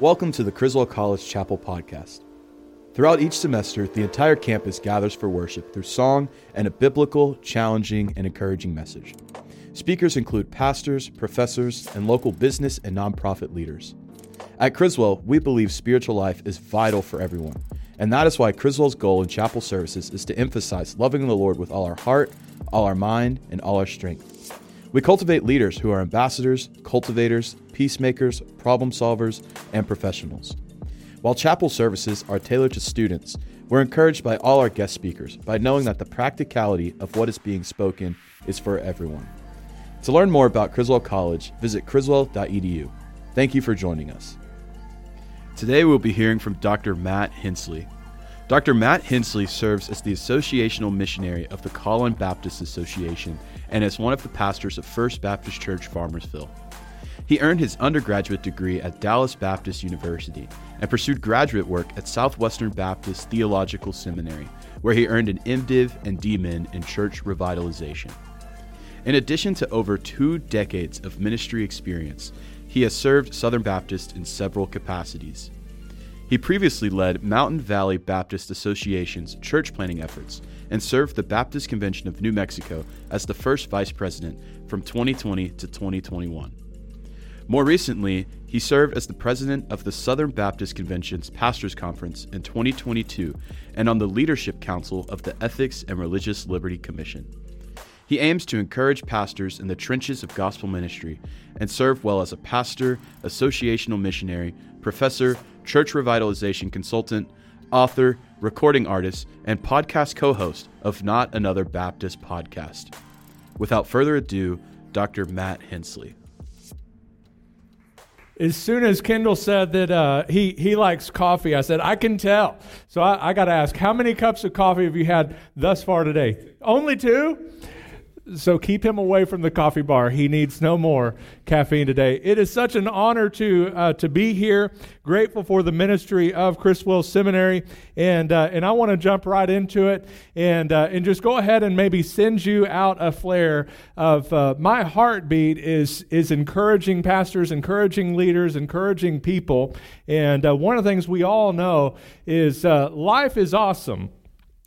Welcome to the Criswell College Chapel Podcast. Throughout each semester, the entire campus gathers for worship through song and a biblical, challenging, and encouraging message. Speakers include pastors, professors, and local business and nonprofit leaders. At Criswell, we believe spiritual life is vital for everyone, and that is why Criswell's goal in chapel services is to emphasize loving the Lord with all our heart, all our mind, and all our strength. We cultivate leaders who are ambassadors, cultivators, peacemakers, problem solvers, and professionals. While chapel services are tailored to students, we're encouraged by all our guest speakers by knowing that the practicality of what is being spoken is for everyone. To learn more about Criswell College, visit criswell.edu. Thank you for joining us. Today we'll be hearing from Dr. Matt Henslee. Dr. Matt Henslee serves as the associational missionary of the Collin Baptist Association and as one of the pastors of First Baptist Church Farmersville. He earned his undergraduate degree at Dallas Baptist University and pursued graduate work at Southwestern Baptist Theological Seminary, where he earned an MDiv and DMin in church revitalization. In addition to over two decades of ministry experience, he has served Southern Baptist in several capacities. He previously led Mountain Valley Baptist Association's church planting efforts and served the Baptist Convention of New Mexico as the first vice president from 2020 to 2021. More recently, he served as the president of the Southern Baptist Convention's Pastors Conference in 2022 and on the Leadership Council of the Ethics and Religious Liberty Commission. He aims to encourage pastors in the trenches of gospel ministry and serve well as a pastor, associational missionary, professor, church revitalization consultant, author, recording artist, and podcast co host of Not Another Baptist podcast. Without further ado, Dr. Matt Henslee. As soon as Kendall said that uh, he, he likes coffee, I said, I can tell. So I, I got to ask, how many cups of coffee have you had thus far today? Only two? So keep him away from the coffee bar. He needs no more caffeine today. It is such an honor to uh, to be here. Grateful for the ministry of Criswell Seminary, and uh, and I want to jump right into it and uh, and just go ahead and maybe send you out a flare of uh, my heartbeat is is encouraging pastors, encouraging leaders, encouraging people. And uh, one of the things we all know is uh, life is awesome,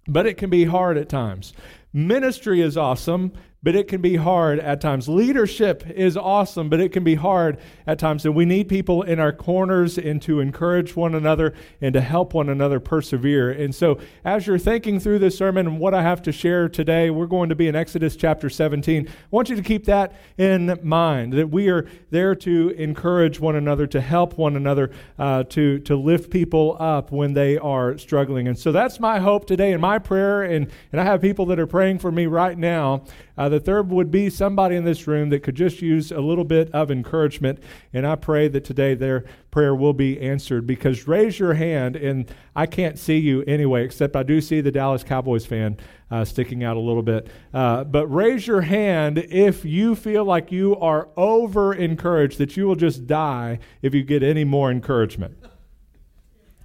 but it can be hard at times. Ministry is awesome, but it can be hard at times. Leadership is awesome, but it can be hard at times. And we need people in our corners and to encourage one another and to help one another persevere. And so, as you're thinking through this sermon and what I have to share today, we're going to be in Exodus chapter 17. I want you to keep that in mind that we are there to encourage one another, to help one another, uh, to, to lift people up when they are struggling. And so, that's my hope today and my prayer. And, and I have people that are praying for me right now uh, that there would be somebody in this room that could just use a little bit of encouragement. And I pray that today their prayer will be answered because raise your hand, and I can't see you anyway, except I do see the Dallas Cowboys fan uh, sticking out a little bit. Uh, but raise your hand if you feel like you are over encouraged, that you will just die if you get any more encouragement.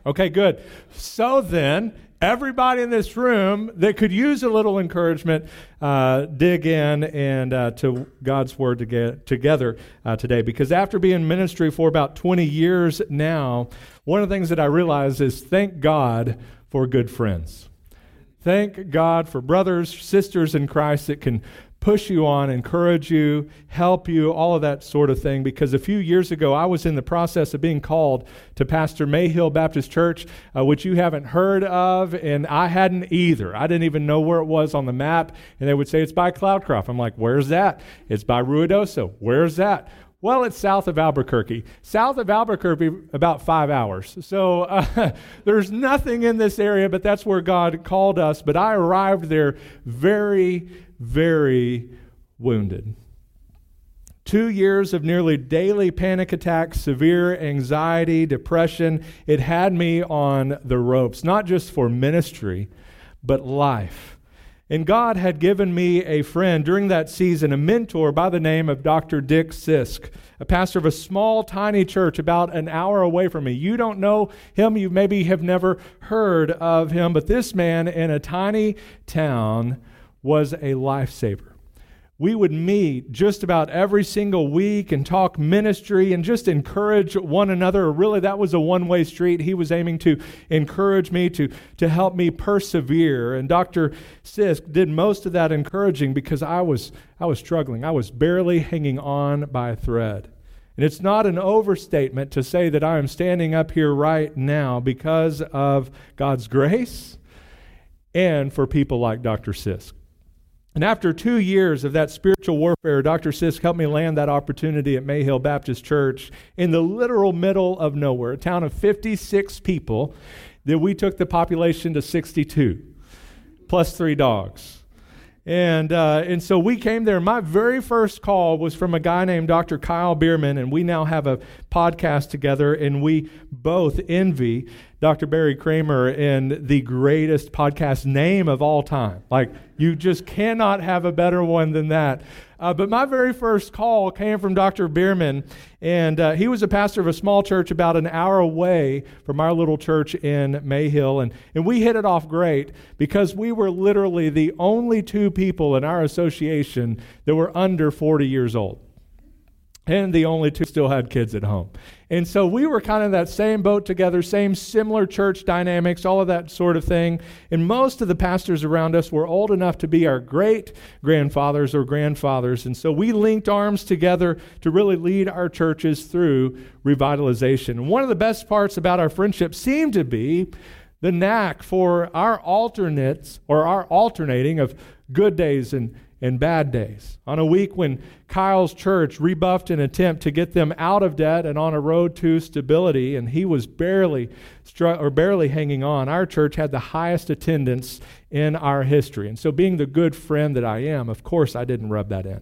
Okay, good. So then, everybody in this room that could use a little encouragement, uh, dig in and uh, to God's word to get together uh, today. Because after being in ministry for about 20 years now, one of the things that I realize is thank God for good friends. Thank God for brothers, sisters in Christ that can push you on, encourage you, help you, all of that sort of thing. Because a few years ago, I was in the process of being called to pastor Mayhill Baptist Church, uh, which you haven't heard of, and I hadn't either. I didn't even know where it was on the map. And they would say it's by Cloudcroft. I'm like, where's that? It's by Ruidoso. Where's that? Well, it's south of Albuquerque. South of Albuquerque, about five hours. So uh, there's nothing in this area, but that's where God called us. But I arrived there very, very wounded. Two years of nearly daily panic attacks, severe anxiety, depression. It had me on the ropes, not just for ministry, but life. And God had given me a friend during that season, a mentor by the name of Dr. Dick Sisk, a pastor of a small, tiny church about an hour away from me. You don't know him, you maybe have never heard of him, but this man in a tiny town was a lifesaver. we would meet just about every single week and talk ministry and just encourage one another. Really, that was a one way street. He was aiming to encourage me, to, to help me persevere. And Dr. Sisk did most of that encouraging because I was, I was struggling. I was barely hanging on by a thread. And it's not an overstatement to say that I am standing up here right now because of God's grace and for people like Dr. Sisk. And after two years of that spiritual warfare, Dr. Sisk helped me land that opportunity at Mayhill Baptist Church in the literal middle of nowhere, a town of 56 people, that we took the population to 62, plus three dogs. And, uh, and so we came there. My very first call was from a guy named Dr. Kyle Bierman, and we now have a podcast together, and we both envy Dr. Barry Kramer and the greatest podcast name of all time. Like, you just cannot have a better one than that. Uh, but my very first call came from Dr. Bierman, and uh, he was a pastor of a small church about an hour away from our little church in Mayhill. And, and we hit it off great because we were literally the only two people in our association that were under 40 years old and the only two still had kids at home. And so we were kind of that same boat together, same similar church dynamics, all of that sort of thing. And most of the pastors around us were old enough to be our great grandfathers or grandfathers. And so we linked arms together to really lead our churches through revitalization. And one of the best parts about our friendship seemed to be the knack for our alternates or our alternating of good days and and bad days. On a week when Kyle's church rebuffed an attempt to get them out of debt and on a road to stability, and he was barely or barely hanging on, our church had the highest attendance in our history. And so, being the good friend that I am, of course, I didn't rub that in.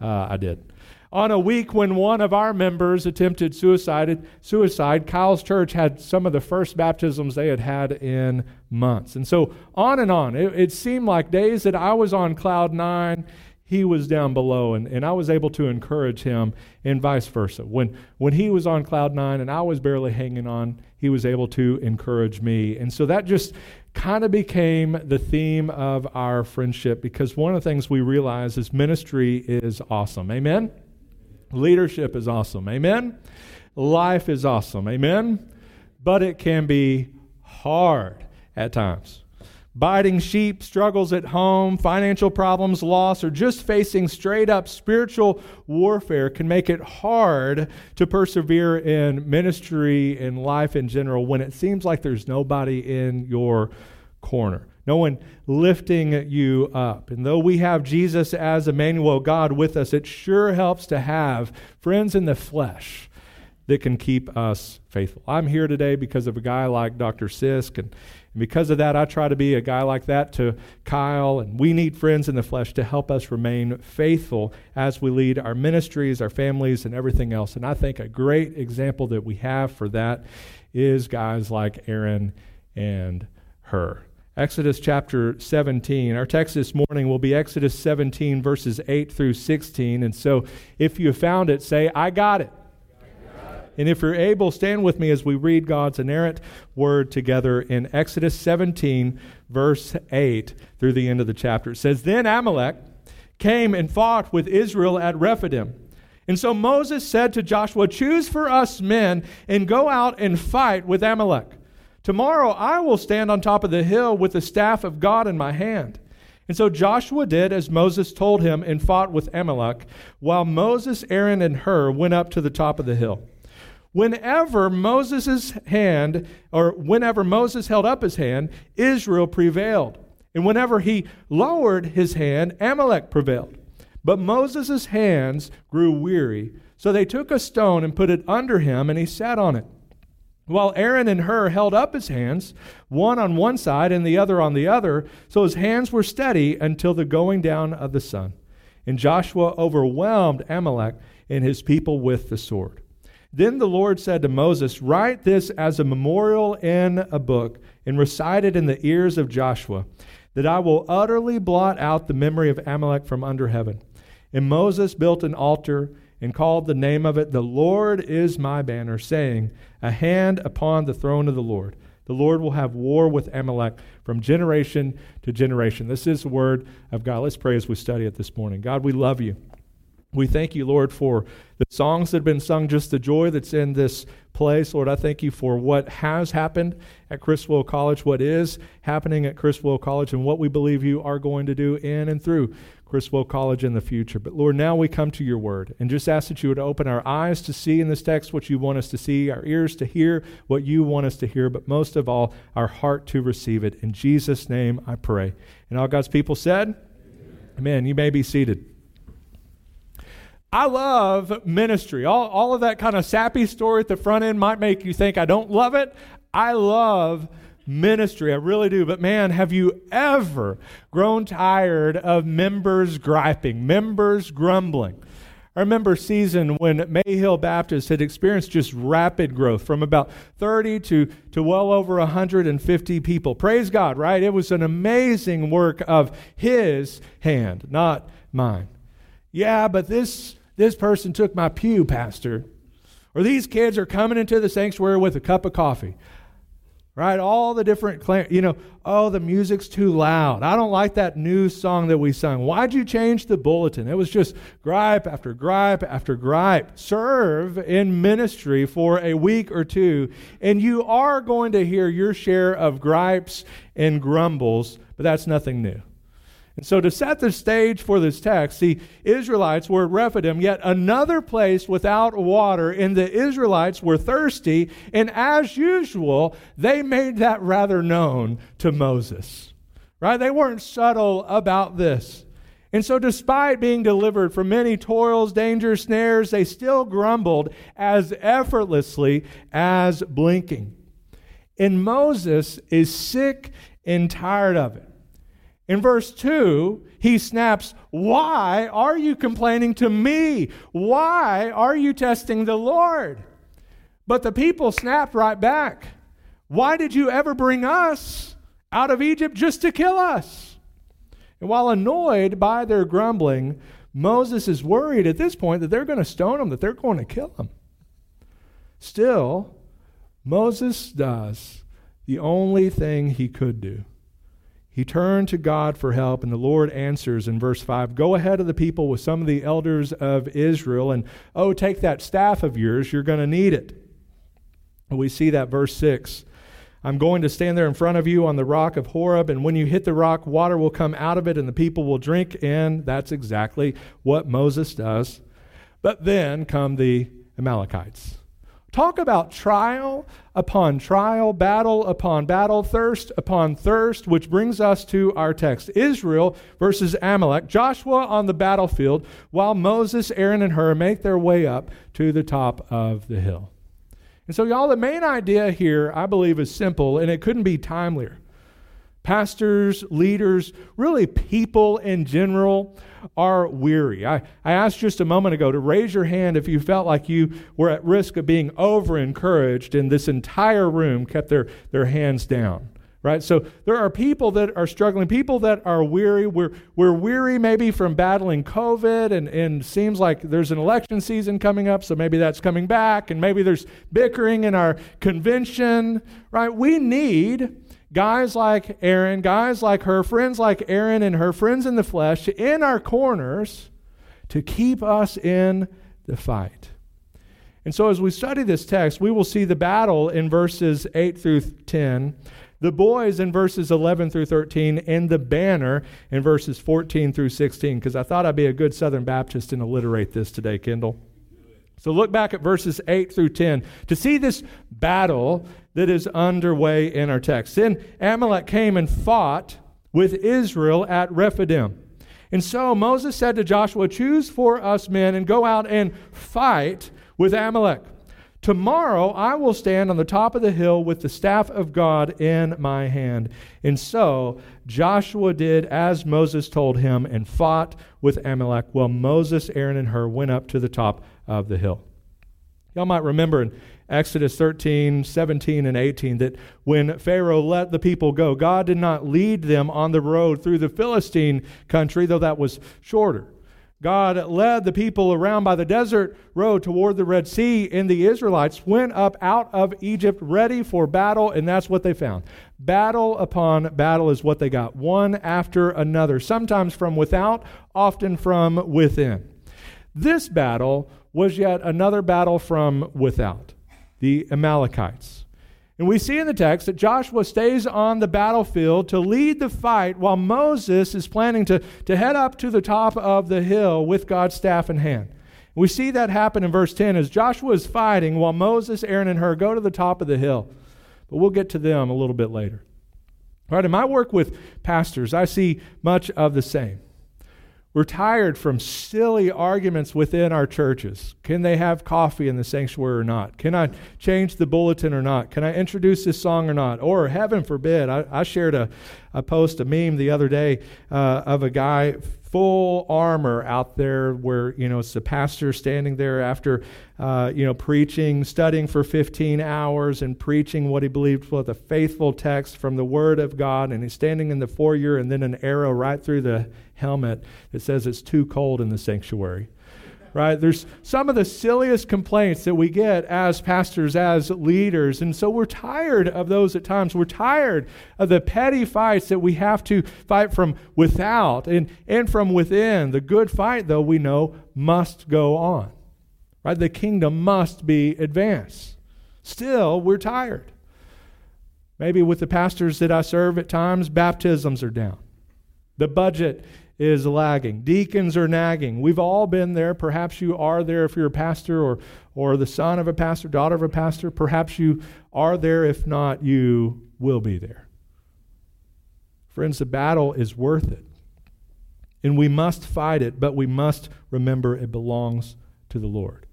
Uh, I did on a week when one of our members attempted suicide, suicide, Kyle's church had some of the first baptisms they had had in months. And so on and on. It, it seemed like days that I was on cloud nine, he was down below, and, and I was able to encourage him, and vice versa. When, when he was on cloud nine and I was barely hanging on, he was able to encourage me. And so that just kind of became the theme of our friendship because one of the things we realize is ministry is awesome. Amen? Leadership is awesome. Amen. Life is awesome. Amen. But it can be hard at times. Biting sheep, struggles at home, financial problems, loss, or just facing straight up spiritual warfare can make it hard to persevere in ministry and life in general when it seems like there's nobody in your corner no one lifting you up. And though we have Jesus as Emmanuel, God with us, it sure helps to have friends in the flesh that can keep us faithful. I'm here today because of a guy like Dr. Sisk, and, and because of that, I try to be a guy like that to Kyle, and we need friends in the flesh to help us remain faithful as we lead our ministries, our families, and everything else. And I think a great example that we have for that is guys like Aaron and Hur. Exodus chapter 17. Our text this morning will be Exodus 17, verses 8 through 16. And so if you found it, say, I got it. And if you're able, stand with me as we read God's inerrant word together in Exodus 17, verse 8 through the end of the chapter. It says, Then Amalek came and fought with Israel at Rephidim. And so Moses said to Joshua, Choose for us men and go out and fight with Amalek. Tomorrow I will stand on top of the hill with the staff of God in my hand. And so Joshua did as Moses told him and fought with Amalek, while Moses, Aaron, and Hur went up to the top of the hill. Whenever Moses' hand, or whenever Moses held up his hand, Israel prevailed. And whenever he lowered his hand, Amalek prevailed. But Moses' hands grew weary. So they took a stone and put it under him, and he sat on it. While Aaron and Hur held up his hands, one on one side and the other on the other, so his hands were steady until the going down of the sun. And Joshua overwhelmed Amalek and his people with the sword. Then the Lord said to Moses, Write this as a memorial in a book and recite it in the ears of Joshua, that I will utterly blot out the memory of Amalek from under heaven. And Moses built an altar and called the name of it, The Lord is my banner, saying, A hand upon the throne of the Lord. the Lord will have war with Amalek from generation to generation. This is the word of God. Let's pray as we study it this morning. God, we love you. We thank you, Lord, for the songs that have been sung, just the joy that's in this place. Lord, I thank you for what has happened at Criswell College, what is happening at Criswell College, and what we believe you are going to do in and through Criswell College in the future. But Lord, now we come to your word and just ask that you would open our eyes to see in this text what you want us to see, our ears to hear what you want us to hear, but most of all, our heart to receive it. In Jesus' name I pray. And all God's people said, Amen. Amen. You may be seated. I love ministry. All, all of that kind of sappy story at the front end might make you think I don't love it. I love ministry. I really do. But man, have you ever grown tired of members griping, members grumbling? I remember a season when Mayhill Baptist had experienced just rapid growth from about 30 to, to well over 150 people. Praise God, right? It was an amazing work of His hand, not mine. Yeah, but this this person took my pew, Pastor. Or these kids are coming into the sanctuary with a cup of coffee. Right? All the different, you know, oh, the music's too loud. I don't like that new song that we sung. Why'd you change the bulletin? It was just gripe after gripe after gripe. Serve in ministry for a week or two, and you are going to hear your share of gripes and grumbles, but that's nothing new. And so, to set the stage for this text, the Israelites were at Rephidim, yet another place without water, and the Israelites were thirsty. And as usual, they made that rather known to Moses. Right? They weren't subtle about this. And so, despite being delivered from many toils, dangers, snares, they still grumbled as effortlessly as blinking. And Moses is sick and tired of it. In verse 2, he snaps, Why are you complaining to me? Why are you testing the Lord? But the people snapped right back. Why did you ever bring us out of Egypt just to kill us? And while annoyed by their grumbling, Moses is worried at this point that they're going to stone him, that they're going to kill him. Still, Moses does the only thing he could do. He turned to God for help, and the Lord answers in verse 5 Go ahead of the people with some of the elders of Israel, and oh, take that staff of yours, you're going to need it. we see that verse 6. I'm going to stand there in front of you on the rock of Horeb, and when you hit the rock, water will come out of it, and the people will drink. And that's exactly what Moses does. But then come the Amalekites. Talk about trial upon trial, battle upon battle, thirst upon thirst, which brings us to our text Israel versus Amalek, Joshua on the battlefield, while Moses, Aaron, and Hur make their way up to the top of the hill. And so, y'all, the main idea here, I believe, is simple, and it couldn't be timelier. Pastors, leaders, really people in general are weary. I, I asked just a moment ago to raise your hand if you felt like you were at risk of being over encouraged, and this entire room kept their, their hands down. Right? So there are people that are struggling, people that are weary. We're, we're weary maybe from battling COVID, and, and seems like there's an election season coming up, so maybe that's coming back, and maybe there's bickering in our convention. Right? We need guys like Aaron, guys like Hur, friends like Aaron and Hur, friends in the flesh, in our corners to keep us in the fight. And so, as we study this text, we will see the battle in verses 8 through 10, the boys in verses 11 through 13, and the banner in verses 14 through 16, because I thought I'd be a good Southern Baptist and alliterate this today, Kendall. So look back at verses 8 through 10 to see this battle that is underway in our text. Then Amalek came and fought with Israel at Rephidim. And so Moses said to Joshua, Choose for us men and go out and fight with Amalek. Tomorrow I will stand on the top of the hill with the staff of God in my hand. And so Joshua did as Moses told him and fought with Amalek while Moses, Aaron, and Hur went up to the top of the hill. Y'all might remember in Exodus 13, 17, and 18 that when Pharaoh let the people go, God did not lead them on the road through the Philistine country, though that was shorter. God led the people around by the desert road toward the Red Sea, and the Israelites went up out of Egypt ready for battle, and that's what they found. Battle upon battle is what they got, one after another, sometimes from without, often from within. This battle was yet another battle from without the Amalekites. And we see in the text that Joshua stays on the battlefield to lead the fight while Moses is planning to, to head up to the top of the hill with God's staff in hand. We see that happen in verse 10 as Joshua is fighting while Moses, Aaron, and Hur go to the top of the hill. But we'll get to them a little bit later. All right, in my work with pastors, I see much of the same. We're tired from silly arguments within our churches. Can they have coffee in the sanctuary or not? Can I change the bulletin or not? Can I introduce this song or not? Or, heaven forbid, I, I shared a, a post, a meme the other day uh, of a guy full armor out there where, you know, it's the pastor standing there after, uh, you know, preaching, studying for 15 hours and preaching what he believed was a faithful text from the Word of God. And he's standing in the foyer and then an arrow right through the helmet that says it's too cold in the sanctuary right? There's some of the silliest complaints that we get as pastors, as leaders. And so we're tired of those at times. We're tired of the petty fights that we have to fight from without and, and from within. The good fight, though, we know must go on, right? The kingdom must be advanced. Still, we're tired. Maybe with the pastors that I serve at times, baptisms are down. The budget is lagging. Deacons are nagging. We've all been there. Perhaps you are there if you're a pastor or, or the son of a pastor, daughter of a pastor. Perhaps you are there. If not, you will be there. Friends, the battle is worth it. And we must fight it, but we must remember it belongs to the Lord.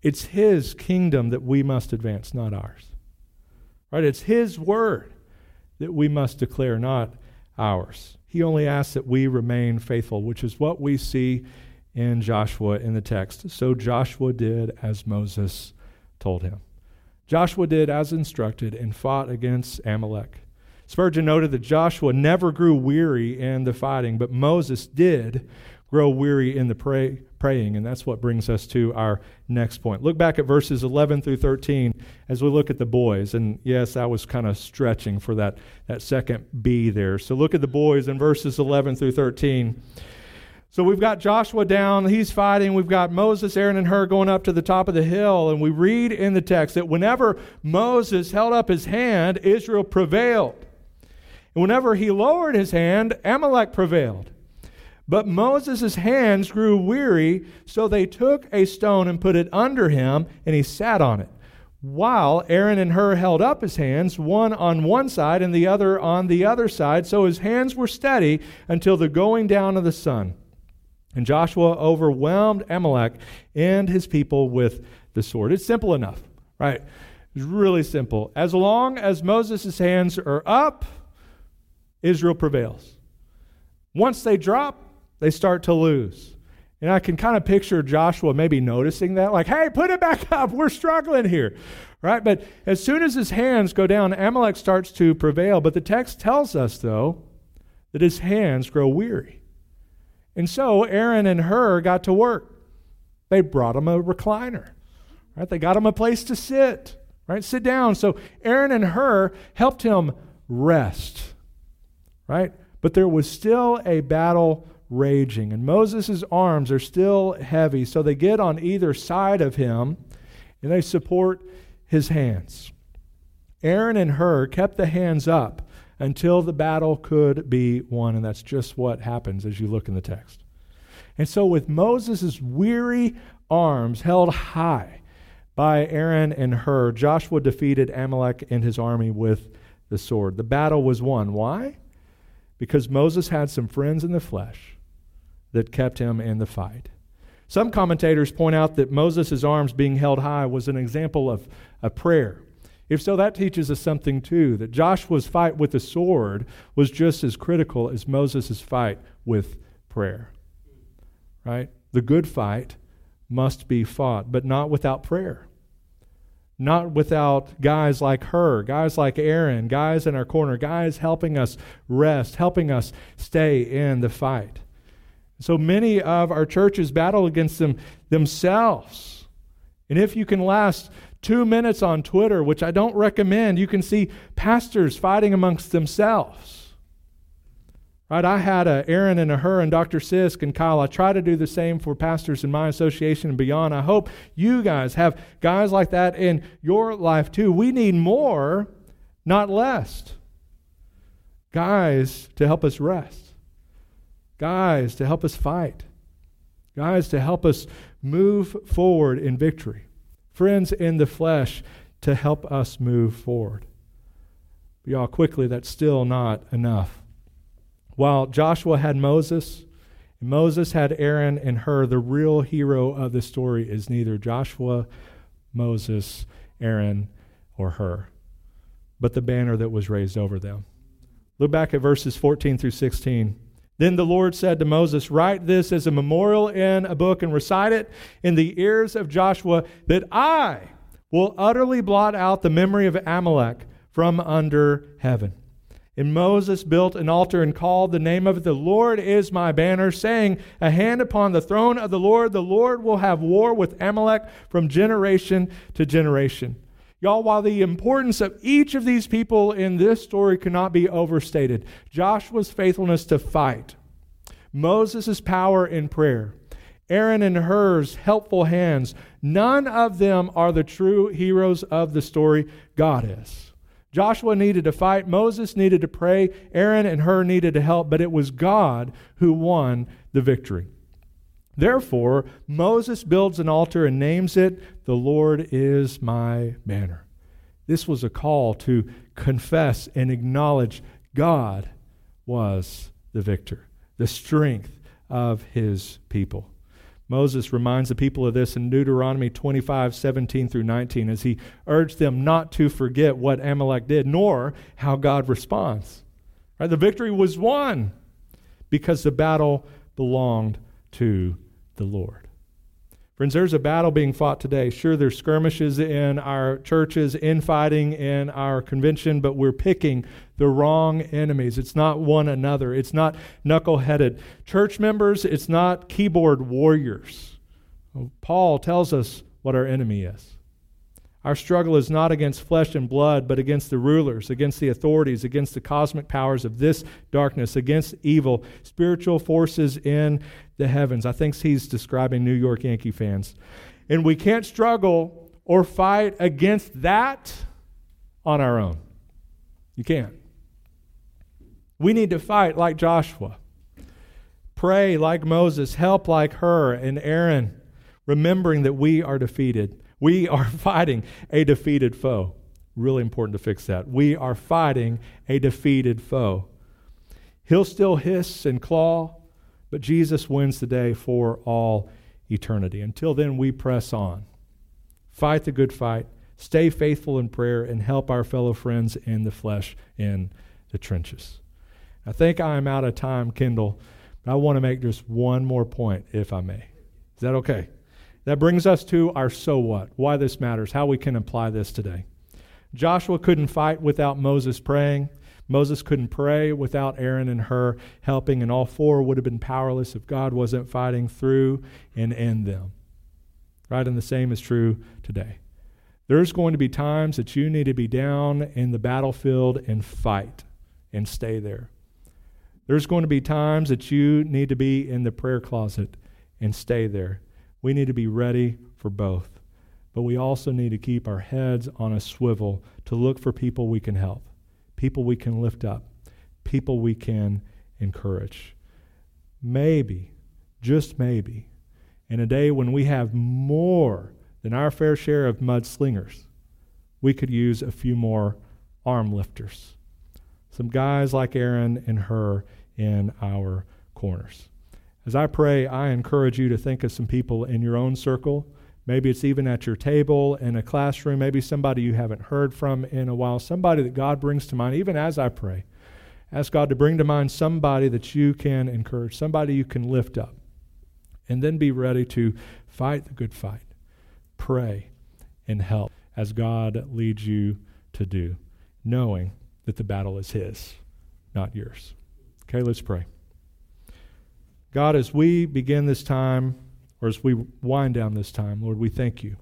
It's His kingdom that we must advance, not ours. Right? It's His word that we must declare, not ours. He only asks that we remain faithful, which is what we see in Joshua in the text. So Joshua did as Moses told him. Joshua did as instructed and fought against Amalek. Spurgeon noted that Joshua never grew weary in the fighting, but Moses did grow weary in the pray, praying. And that's what brings us to our next point. Look back at verses 11 through 13 as we look at the boys. And yes, that was kind of stretching for that, that second B there. So look at the boys in verses 11 through 13. So we've got Joshua down, he's fighting. We've got Moses, Aaron, and Hur going up to the top of the hill. And we read in the text that whenever Moses held up his hand, Israel prevailed. And whenever he lowered his hand, Amalek prevailed. But Moses' hands grew weary, so they took a stone and put it under him, and he sat on it. While Aaron and Hur held up his hands, one on one side and the other on the other side, so his hands were steady until the going down of the sun. And Joshua overwhelmed Amalek and his people with the sword. It's simple enough, right? It's really simple. As long as Moses' hands are up, Israel prevails. Once they drop, they start to lose. And I can kind of picture Joshua maybe noticing that, like, hey, put it back up. We're struggling here. Right? But as soon as his hands go down, Amalek starts to prevail. But the text tells us, though, that his hands grow weary. And so Aaron and Hur got to work. They brought him a recliner. Right? They got him a place to sit. Right? Sit down. So Aaron and Hur helped him rest. Right? But there was still a battle raging. And Moses' arms are still heavy, so they get on either side of him and they support his hands. Aaron and Hur kept the hands up until the battle could be won, and that's just what happens as you look in the text. And so, with Moses' weary arms held high by Aaron and Hur, Joshua defeated Amalek and his army with the sword. The battle was won. Why? Because Moses had some friends in the flesh that kept him in the fight. Some commentators point out that Moses' arms being held high was an example of a prayer. If so, that teaches us something too that Joshua's fight with the sword was just as critical as Moses' fight with prayer. Right? The good fight must be fought, but not without prayer. Not without guys like Hur, guys like Aaron, guys in our corner, guys helping us rest, helping us stay in the fight. So many of our churches battle against them themselves. And if you can last two minutes on Twitter, which I don't recommend, you can see pastors fighting amongst themselves. Right? I had a Aaron and a Hur and Dr. Sisk and Kyle. I try to do the same for pastors in my association and beyond. I hope you guys have guys like that in your life too. We need more, not less. Guys to help us rest. Guys to help us fight. Guys to help us move forward in victory. Friends in the flesh to help us move forward. But y'all, quickly, that's still not enough. While Joshua had Moses, Moses had Aaron and Hur, the real hero of the story is neither Joshua, Moses, Aaron, or Hur, but the banner that was raised over them. Look back at verses 14 through 16. Then the Lord said to Moses, Write this as a memorial in a book and recite it in the ears of Joshua, that I will utterly blot out the memory of Amalek from under heaven. And Moses built an altar and called the name of it, The Lord is my banner, saying, A hand upon the throne of the Lord, the Lord will have war with Amalek from generation to generation. Y'all, while the importance of each of these people in this story cannot be overstated, Joshua's faithfulness to fight, Moses' power in prayer, Aaron and Hur's helpful hands, none of them are the true heroes of the story. God is. Joshua needed to fight, Moses needed to pray, Aaron and Hur needed to help, but it was God who won the victory. Therefore, Moses builds an altar and names it, The Lord is my banner. This was a call to confess and acknowledge God was the victor, the strength of his people. Moses reminds the people of this in Deuteronomy 25, 17 through 19, as he urged them not to forget what Amalek did, nor how God responds. Right? The victory was won because the battle belonged to the Lord. Friends, there's a battle being fought today. Sure, there's skirmishes in our churches, infighting in our convention, but we're picking the wrong enemies. It's not one another, it's not knuckleheaded church members, it's not keyboard warriors. Paul tells us what our enemy is. Our struggle is not against flesh and blood, but against the rulers, against the authorities, against the cosmic powers of this darkness, against evil, spiritual forces in the heavens. I think he's describing New York Yankee fans. And we can't struggle or fight against that on our own. You can't. We need to fight like Joshua, pray like Moses, help like Hur and Aaron, remembering that we are defeated. We are fighting a defeated foe. Really important to fix that. We are fighting a defeated foe. He'll still hiss and claw, but Jesus wins the day for all eternity. Until then, we press on. Fight the good fight, stay faithful in prayer, and help our fellow friends in the flesh in the trenches. I think I am out of time, Kendall, but I want to make just one more point, if I may. Is that okay? That brings us to our so what, why this matters, how we can apply this today. Joshua couldn't fight without Moses praying. Moses couldn't pray without Aaron and Hur helping, and all four would have been powerless if God wasn't fighting through and in them. Right? And the same is true today. There's going to be times that you need to be down in the battlefield and fight and stay there. There's going to be times that you need to be in the prayer closet and stay there. We need to be ready for both. But we also need to keep our heads on a swivel to look for people we can help, people we can lift up, people we can encourage. Maybe, just maybe, in a day when we have more than our fair share of mudslingers, we could use a few more arm lifters. Some guys like Aaron and Hur in our corners. As I pray, I encourage you to think of some people in your own circle. Maybe it's even at your table in a classroom, maybe somebody you haven't heard from in a while, somebody that God brings to mind, even as I pray. Ask God to bring to mind somebody that you can encourage, somebody you can lift up. And then be ready to fight the good fight, pray, and help as God leads you to do, knowing that the battle is His, not yours. Okay, let's pray. God, as we begin this time, or as we wind down this time, Lord, we thank you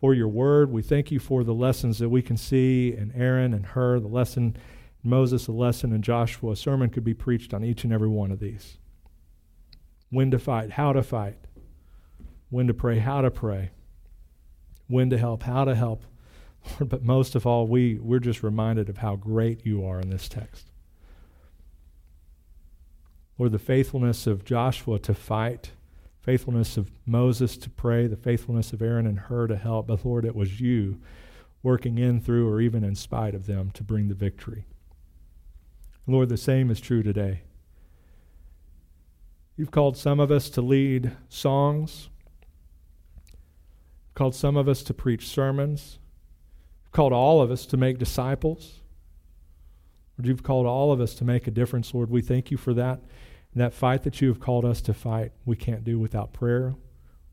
for your word. We thank you for the lessons that we can see in Aaron and Hur, the lesson in Moses, the lesson in Joshua. A sermon could be preached on each and every one of these. When to fight, how to fight, when to pray, how to pray, when to help, how to help. Lord, but most of all, we, we're just reminded of how great you are in this text. Lord, the faithfulness of Joshua to fight, faithfulness of Moses to pray, the faithfulness of Aaron and Hur to help. But Lord, it was you working in, through, or even in spite of them to bring the victory. Lord, the same is true today. You've called some of us to lead songs, called some of us to preach sermons, You've called all of us to make disciples. Lord, you've called all of us to make a difference, Lord. We thank you for that. And that fight that you have called us to fight, we can't do without prayer.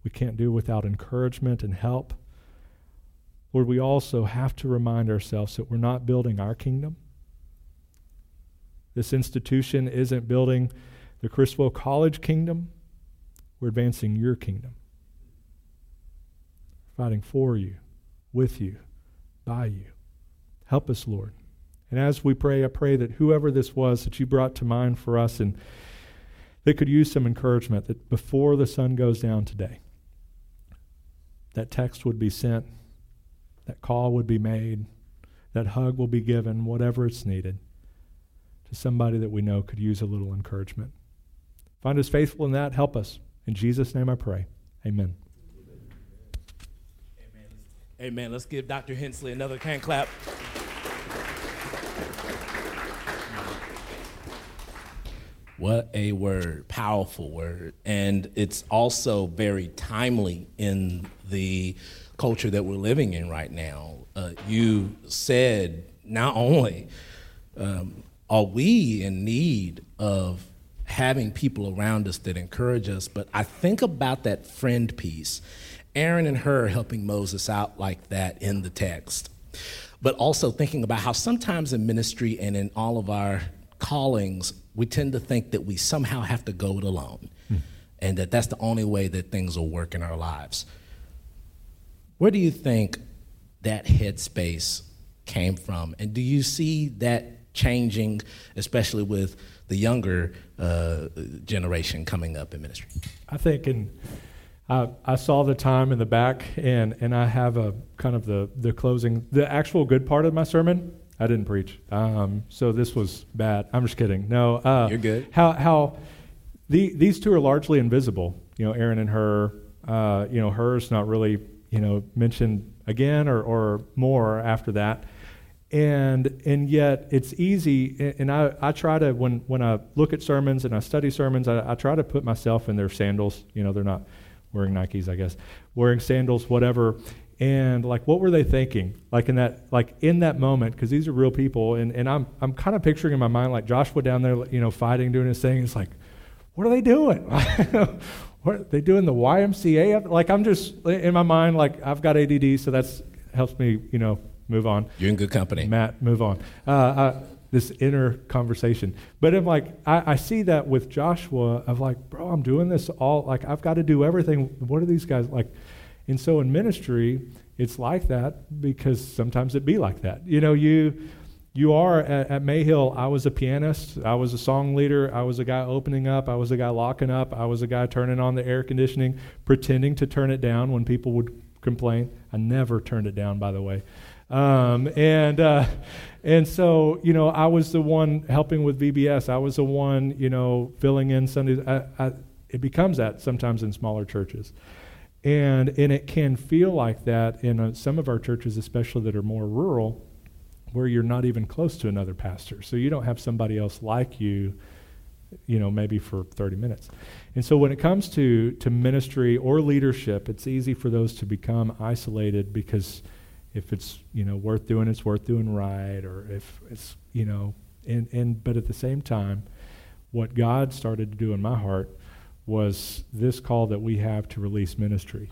We can't do without encouragement and help. Lord, we also have to remind ourselves that we're not building our kingdom. This institution isn't building the Criswell College kingdom. We're advancing your kingdom. Fighting for you, with you, by you. Help us, Lord. And as we pray, I pray that whoever this was that you brought to mind for us and that could use some encouragement, that before the sun goes down today, that text would be sent, that call would be made, that hug will be given, whatever it's needed, to somebody that we know could use a little encouragement. Find us faithful in that. Help us. In Jesus' name I pray. Amen. Amen. Amen. Let's give Dr. Henslee another hand clap. What a word, powerful word. And it's also very timely in the culture that we're living in right now. Uh, you said not only um, are we in need of having people around us that encourage us, but I think about that friend piece. Aaron and Hur helping Moses out like that in the text. But also thinking about how sometimes in ministry and in all of our callings, we tend to think that we somehow have to go it alone hmm. and that that's the only way that things will work in our lives. Where do you think that headspace came from? And do you see that changing, especially with the younger uh, generation coming up in ministry? I think in. Uh, I saw the time in the back, and, and I have a kind of the, the closing, the actual good part of my sermon I didn't preach. Um, so this was bad. I'm just kidding. No. Uh, You're good. How, how the, these two are largely invisible. You know, Aaron and Hur. uh, you know, Hur's not really, you know, mentioned again or, or more after that. And, and yet it's easy. And I, I try to, when, when I look at sermons and I study sermons, I, I try to put myself in their sandals. You know, they're not wearing Nikes, I guess, wearing sandals, whatever and like what were they thinking? Like in that like in that moment because these are real people and, and i'm i'm kind of picturing in my mind like joshua down there you know fighting doing his thing. It's like what are they doing? What are they doing the ymca like i'm just in my mind like i've got add so that's helps me you know move on. You're in good company. Matt move on. Uh, uh, this inner conversation. But i'm like I, I see that with joshua of like bro i'm doing this all like i've got to do everything. What are these guys like and so in ministry, it's like that because sometimes it be like that. You know, you you are at, at Mayhill. I was a pianist. I was a song leader. I was a guy opening up. I was a guy locking up. I was a guy turning on the air conditioning, pretending to turn it down when people would complain. I never turned it down, by the way. Um, and uh, and so you know, I was the one helping with VBS. I was the one you know filling in Sundays. I, I, it becomes that sometimes in smaller churches. And, and it can feel like that in uh, some of our churches, especially that are more rural, where you're not even close to another pastor. So you don't have somebody else like you, you know, maybe for 30 minutes. And so when it comes to, to ministry or leadership, it's easy for those to become isolated because if it's, you know, worth doing, it's worth doing right, or if it's, you know, and, and but at the same time, what God started to do in my heart was this call that we have to release ministry.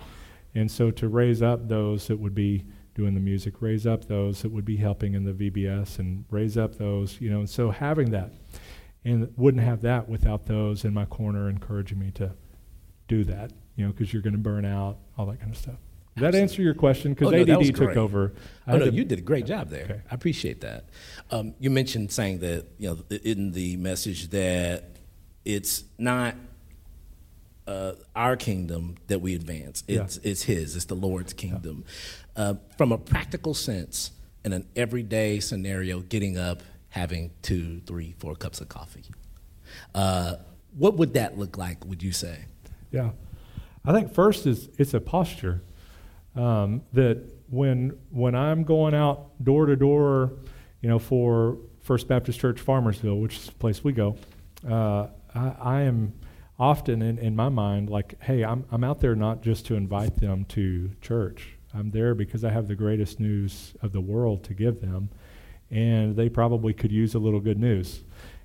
And so to raise up those that would be doing the music, raise up those that would be helping in the VBS, and raise up those, you know, and so having that. and wouldn't have that without those in my corner encouraging me to do that. You know, because you're going to burn out, all that kind of stuff. Does that answer your question? Because Oh, no, ADD took over. I Oh no, to- you did a great job there. Okay. I appreciate that. Um, you mentioned saying that you know in the message that it's not uh, our kingdom that we advance. Yeah. It's it's His. It's the Lord's kingdom. Uh, from a practical sense, in an everyday scenario, getting up, having two, three, four cups of coffee. Uh, what would that look like? Would you say? Yeah, I think first is it's a posture um, that when when I'm going out door to door, you know, for First Baptist Church Farmersville, which is the place we go, uh, I, I am often in, in my mind like, hey, I'm I'm out there not just to invite them to church. I'm there because I have the greatest news of the world to give them, and they probably could use a little good news.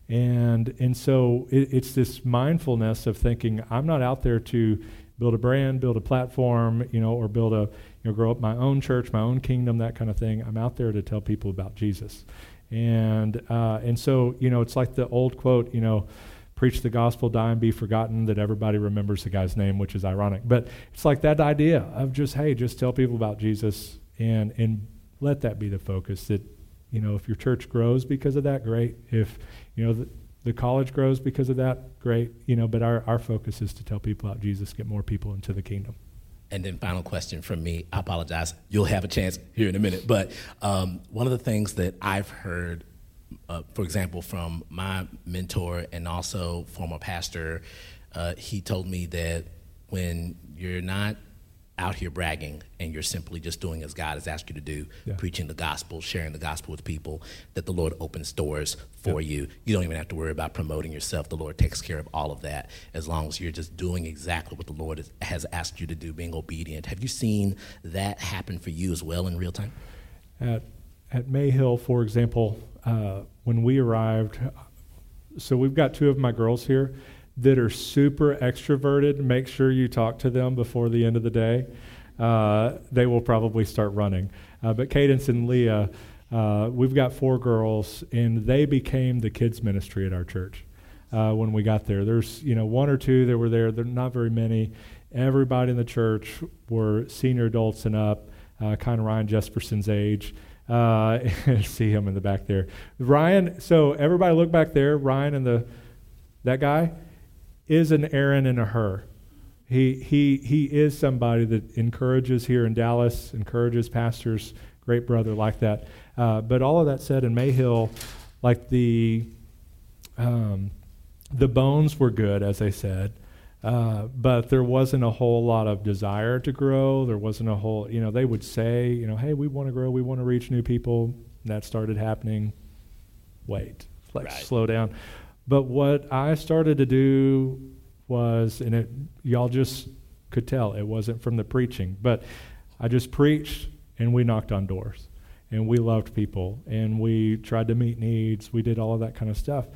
And and so it, it's this mindfulness of thinking I'm not out there to build a brand, build a platform, you know, or build a you know grow up my own church, my own kingdom, that kind of thing. I'm out there to tell people about Jesus. And uh, and so you know it's like the old quote, you know, preach the gospel, die and be forgotten. That everybody remembers the guy's name, which is ironic. But it's like that idea of just hey, just tell people about Jesus and and let that be the focus. That you know if your church grows because of that, great. If you know the, the college grows because of that, great. You know, but our our focus is to tell people about Jesus, get more people into the kingdom. And then, final question from me. I apologize. You'll have a chance here in a minute. But um, one of the things that I've heard, uh, for example, from my mentor and also former pastor, uh, he told me that when you're not out here bragging and you're simply just doing as God has asked you to do, Yeah. preaching the gospel, sharing the gospel with people, that the Lord opens doors for you. You don't even have to worry about promoting yourself. The Lord takes care of all of that as long as you're just doing exactly what the Lord is, has asked you to do, being obedient. Have you seen that happen for you as well in real time? At at Mayhill, for example, uh, when we arrived, so we've got two of my girls here that are super extroverted. Make sure you talk to them before the end of the day. Uh, they will probably start running. Uh, but Cadence and Leah, uh, we've got four girls, and they became the kids ministry at our church uh, when we got there. There's you know one or two that were there. There are not very many. Everybody in the church were senior adults and up, uh, kind of Ryan Jesperson's age. Uh, see him in the back there, Ryan. So everybody look back there. Ryan and the that guy is an Aaron and a Hur. He he he is somebody that encourages here in Dallas, encourages pastors, great brother like that. Uh, but all of that said, in Mayhill, like the um, the bones were good, as I said, uh, but there wasn't a whole lot of desire to grow. There wasn't a whole, you know, they would say, you know, hey, we want to grow, we want to reach new people. That started happening. Wait, like Right. slow down. But what I started to do was, and it, y'all just could tell it wasn't from the preaching, but I just preached and we knocked on doors and we loved people and we tried to meet needs. We did all of that kind of stuff.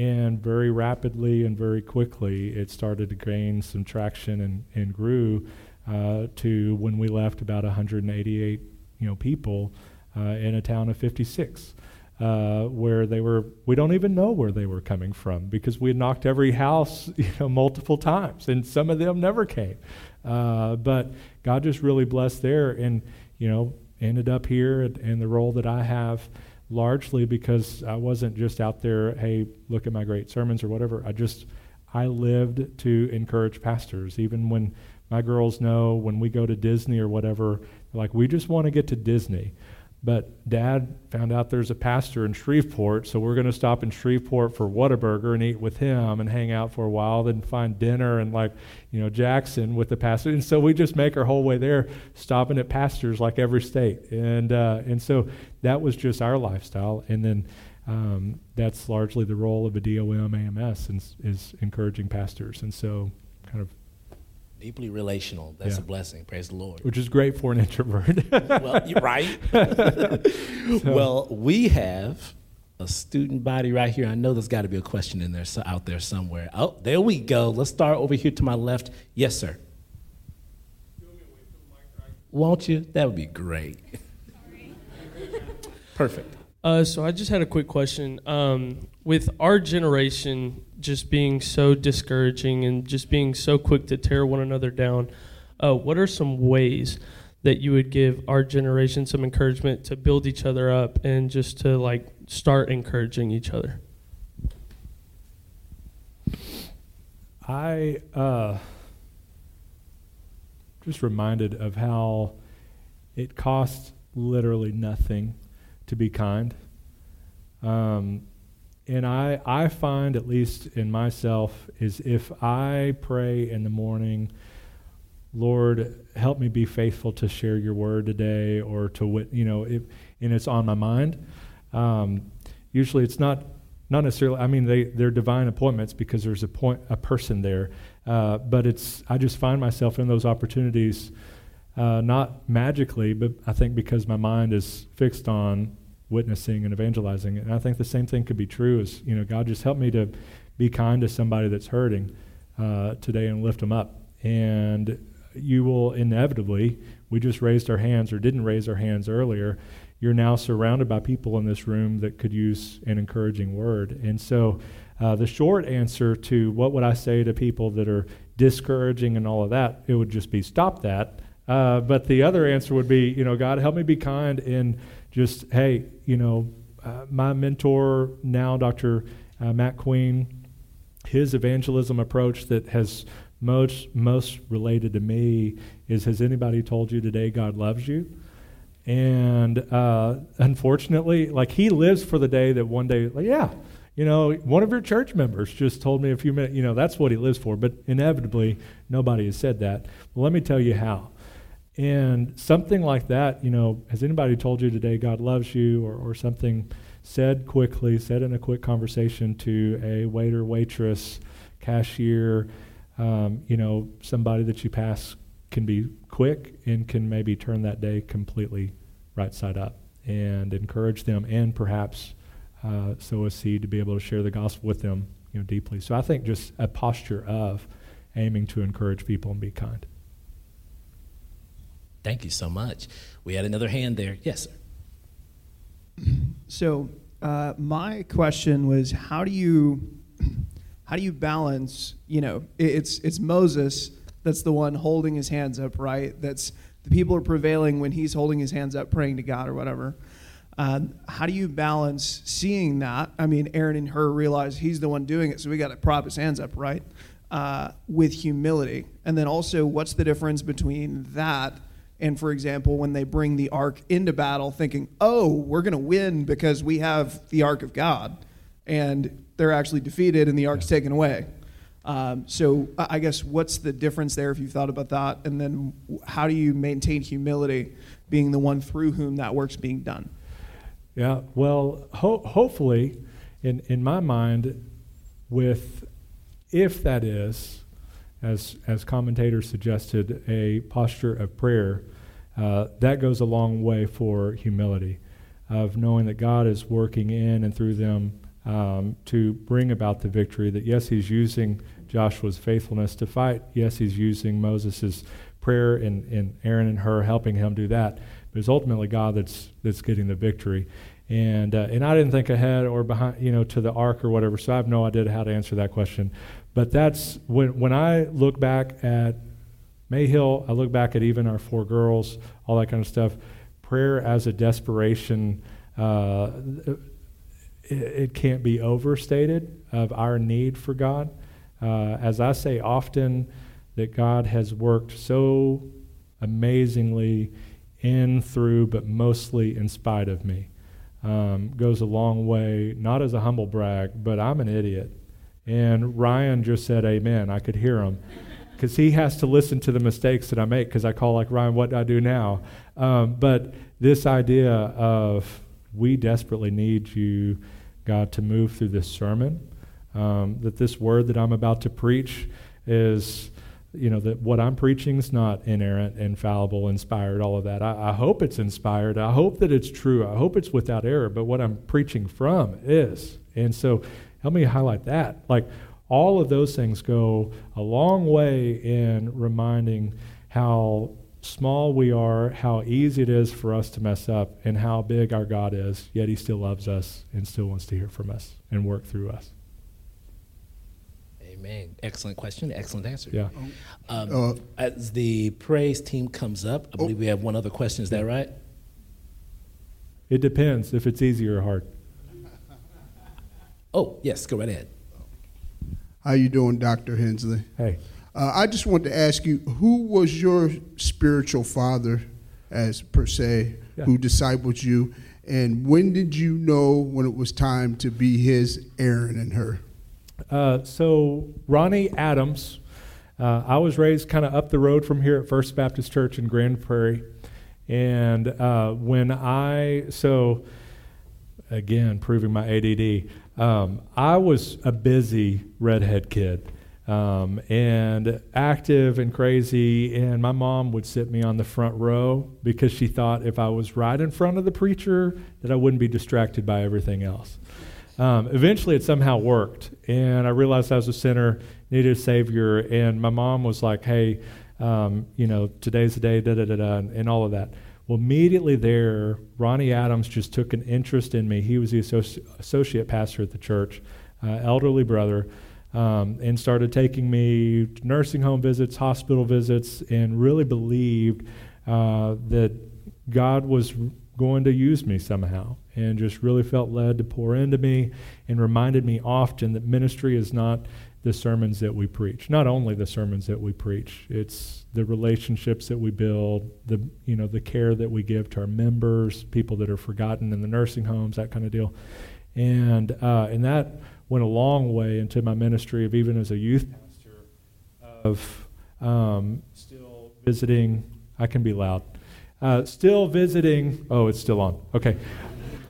And very rapidly and very quickly, it started to gain some traction and, and grew uh, to when we left about 188 you know, people uh, in a town of 56 uh, where they were we don't even know where they were coming from because we had knocked every house you know multiple times and some of them never came. Uh, but god just really blessed there and you know ended up here and, and the role that i have largely because i wasn't just out there hey look at my great sermons or whatever. I just i lived to encourage pastors. Even when my girls know when we go to disney or whatever like we just want to get to disney but dad found out there's a pastor in Shreveport, so we're going to stop in Shreveport for Whataburger and eat with him and hang out for a while, then find dinner and like, you know, Jackson with the pastor. And so we just make our whole way there, stopping at pastors like every state. And, uh, and so that was just our lifestyle. And then um, that's largely the role of a DOM AMS is, is encouraging pastors. And so kind of, Deeply relational. That's Yeah. a blessing. Praise the Lord. which is great for an introvert. well, you're right. well, we have a student body right here. I know there's got to be a question in there, so out there somewhere. Oh, there we go. Let's start over here to my left. Yes, sir. Won't you? That would be great. Perfect. Uh, so I just had a quick question. Um, with our generation just being so discouraging and just being so quick to tear one another down, uh, what are some ways that you would give our generation some encouragement to build each other up and just to like start encouraging each other? I uh, just reminded of how it costs literally nothing to be kind. Um, and I, I find, at least in myself, is if I pray in the morning, Lord, help me be faithful to share your word today, or to wit, you know, if, and it's on my mind. Um, usually, it's not not necessarily. I mean, they they're divine appointments because there's a point a person there. Uh, but it's I just find myself in those opportunities, uh, not magically, but I think because my mind is fixed on witnessing and evangelizing. And I think the same thing could be true. As you know, God just help me to be kind to somebody that's hurting uh, today and lift them up. And you will inevitably. We just raised our hands or didn't raise our hands earlier you're now surrounded by people in this room that could use an encouraging word. And so, uh, the short answer to what would I say to people that are discouraging and all of that, it would just be stop that. Uh, but the other answer would be, you know, God, help me be kind and just, hey, you know, uh, my mentor now, Dr. Uh, Matt Queen, his evangelism approach that has most most related to me is has anybody told you today God loves you? And uh, unfortunately, like he lives for the day that one day, like, yeah, you know, one of your church members just told me a few minutes, you know, that's what he lives for. But inevitably, nobody has said that. Well, let me tell you how. And something like that, you know, has anybody told you today God loves you or, or something said quickly, said in a quick conversation to a waiter, waitress, cashier, um, you know, somebody that you pass can be quick and can maybe turn that day completely right side up and encourage them and perhaps uh, sow a seed to be able to share the gospel with them you know deeply. So i think just a posture of aiming to encourage people and be kind thank you so much we had another hand there yes sir so uh, my question was how do you how do you balance you know it's it's moses that's the one holding his hands up, right? That's the people are prevailing when he's holding his hands up, praying to God or whatever. Um, how do you balance seeing that? I mean, Aaron and Hur realize he's the one doing it, so we got to prop his hands up, right? Uh, with humility. And then also, what's the difference between that and, for example, when they bring the ark into battle, thinking, oh, we're going to win because we have the ark of God, and they're actually defeated and the ark's taken away? Um, so I guess what's the difference there if you've thought about that? And then how do you maintain humility being the one through whom that work's being done? Yeah, well, ho- hopefully, in, in my mind, with if that is, as, as commentators suggested, a posture of prayer, uh, that goes a long way for humility, of knowing that God is working in and through them um, to bring about the victory. That yes, he's using Joshua's faithfulness to fight. Yes, he's using Moses' prayer and, and Aaron and Hur helping him do that. But it's ultimately God that's that's getting the victory. And uh, and I didn't think ahead or behind, you know, to the ark or whatever. So I have no idea how to answer that question. But that's when when I look back at Mayhill, I look back at even our four girls, all that kind of stuff. Prayer as a desperation. Uh, it, can't be overstated of our need for God. Uh, as I say often, that God has worked so amazingly in, through, but mostly in spite of me. Um, goes a long way, not as a humble brag, but I'm an idiot. And Ryan just said amen. I could hear him. Because he has to listen to the mistakes that I make, because I call like, Ryan, what do I do now? Um, but this idea of we desperately need you God, to move through this sermon. Um, that this word that I'm about to preach is, you know, that what I'm preaching is not inerrant, infallible, inspired, all of that. I, I hope it's inspired. I hope that it's true. I hope it's without error. But what I'm preaching from is. And so help me highlight that. Like, all of those things go a long way in reminding how small we are, how easy it is for us to mess up, and how big our God is, yet He still loves us and still wants to hear from us and work through us. Amen. Excellent question. Excellent answer. Yeah. Um, Uh, as the praise team comes up, I believe we have one other question. Is that right? It depends if it's easy or hard. Oh, yes. Go right ahead. How you doing, Dr. Henslee? Hey. Uh, I just want to ask you, who was your spiritual father, as per se, Yeah. who discipled you, and when did you know when it was time to be his Aaron and Hur? Uh, so Ronnie Adams, uh, I was raised kind of up the road from here at First Baptist Church in Grand Prairie, and uh, when I so again proving my ADD, um, I was a busy redhead kid. Um, and active and crazy, and my mom would sit me on the front row because she thought if I was right in front of the preacher, that I wouldn't be distracted by everything else. Um, eventually, it somehow worked, and I realized I was a sinner, needed a savior, and my mom was like, "Hey, um, you know, today's the day, da da da da," and, and all of that. Well, immediately there, Ronnie Adams just took an interest in me. He was the associ- associate pastor at the church, uh, elderly brother, um, and started taking me nursing home visits, hospital visits, and really believed uh, that God was going to use me somehow and just really felt led to pour into me and reminded me often that ministry is not the sermons that we preach not only the sermons that we preach it's the relationships that we build the you know the care that we give to our members people that are forgotten in the nursing homes that kind of deal and uh, and that went a long way into my ministry of even as a youth pastor of um, still visiting i can be loud uh, still visiting. Oh, it's still on. Okay.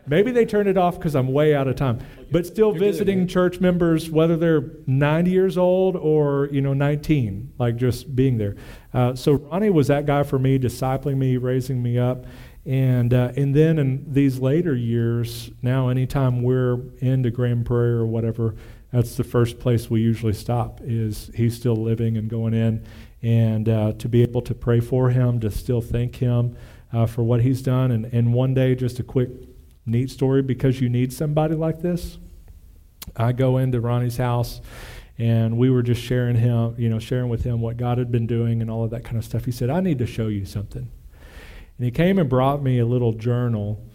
Maybe they turned it off because I'm way out of time. But still visiting church members, whether they're 90 years old or you know 19, like just being there. Uh, so Ronnie was that guy for me, discipling me, raising me up, and uh, and then in these later years, now anytime we're into Grand Prairie or whatever, that's the first place we usually stop. Is he's still living and going in and uh, to be able to pray for him, to still thank him uh, for what he's done. And, and one day, just a quick, neat story because you need somebody like this. I go into Ronnie's house and we were just sharing him, you know, sharing with him what God had been doing and all of that kind of stuff. He said, I need to show you something. And he came and brought me a little journal,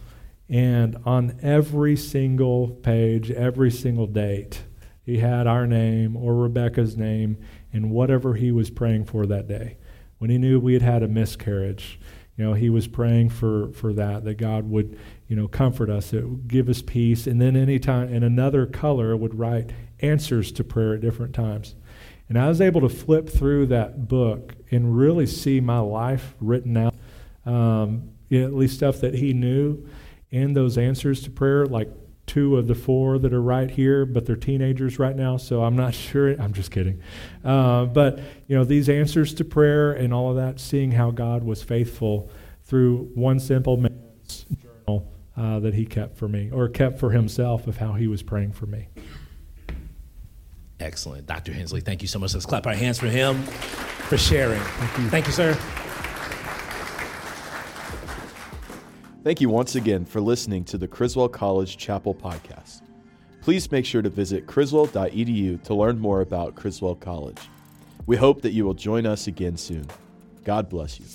and on every single page, every single date, he had our name or Rebecca's name and whatever he was praying for that day. When he knew we had had a miscarriage, you know, he was praying for, for that, that God would, you know, comfort us, it would give us peace. And then anytime, in another color, would write answers to prayer at different times. And I was able to flip through that book and really see my life written out, um, at least stuff that he knew, and those answers to prayer, like two of the four that are right here, but they're teenagers right now, so I'm not sure. I'm just kidding. Uh, but, you know, these answers to prayer and all of that, seeing how God was faithful through one simple man's journal uh, that he kept for me, or kept for himself of how he was praying for me. Excellent. Dr. Henslee, thank you so much. Let's clap our hands for him for sharing. Thank you, thank you sir. Thank you once again for listening to the Criswell College Chapel podcast. Please make sure to visit criswell.edu to learn more about Criswell College. We hope that you will join us again soon. God bless you.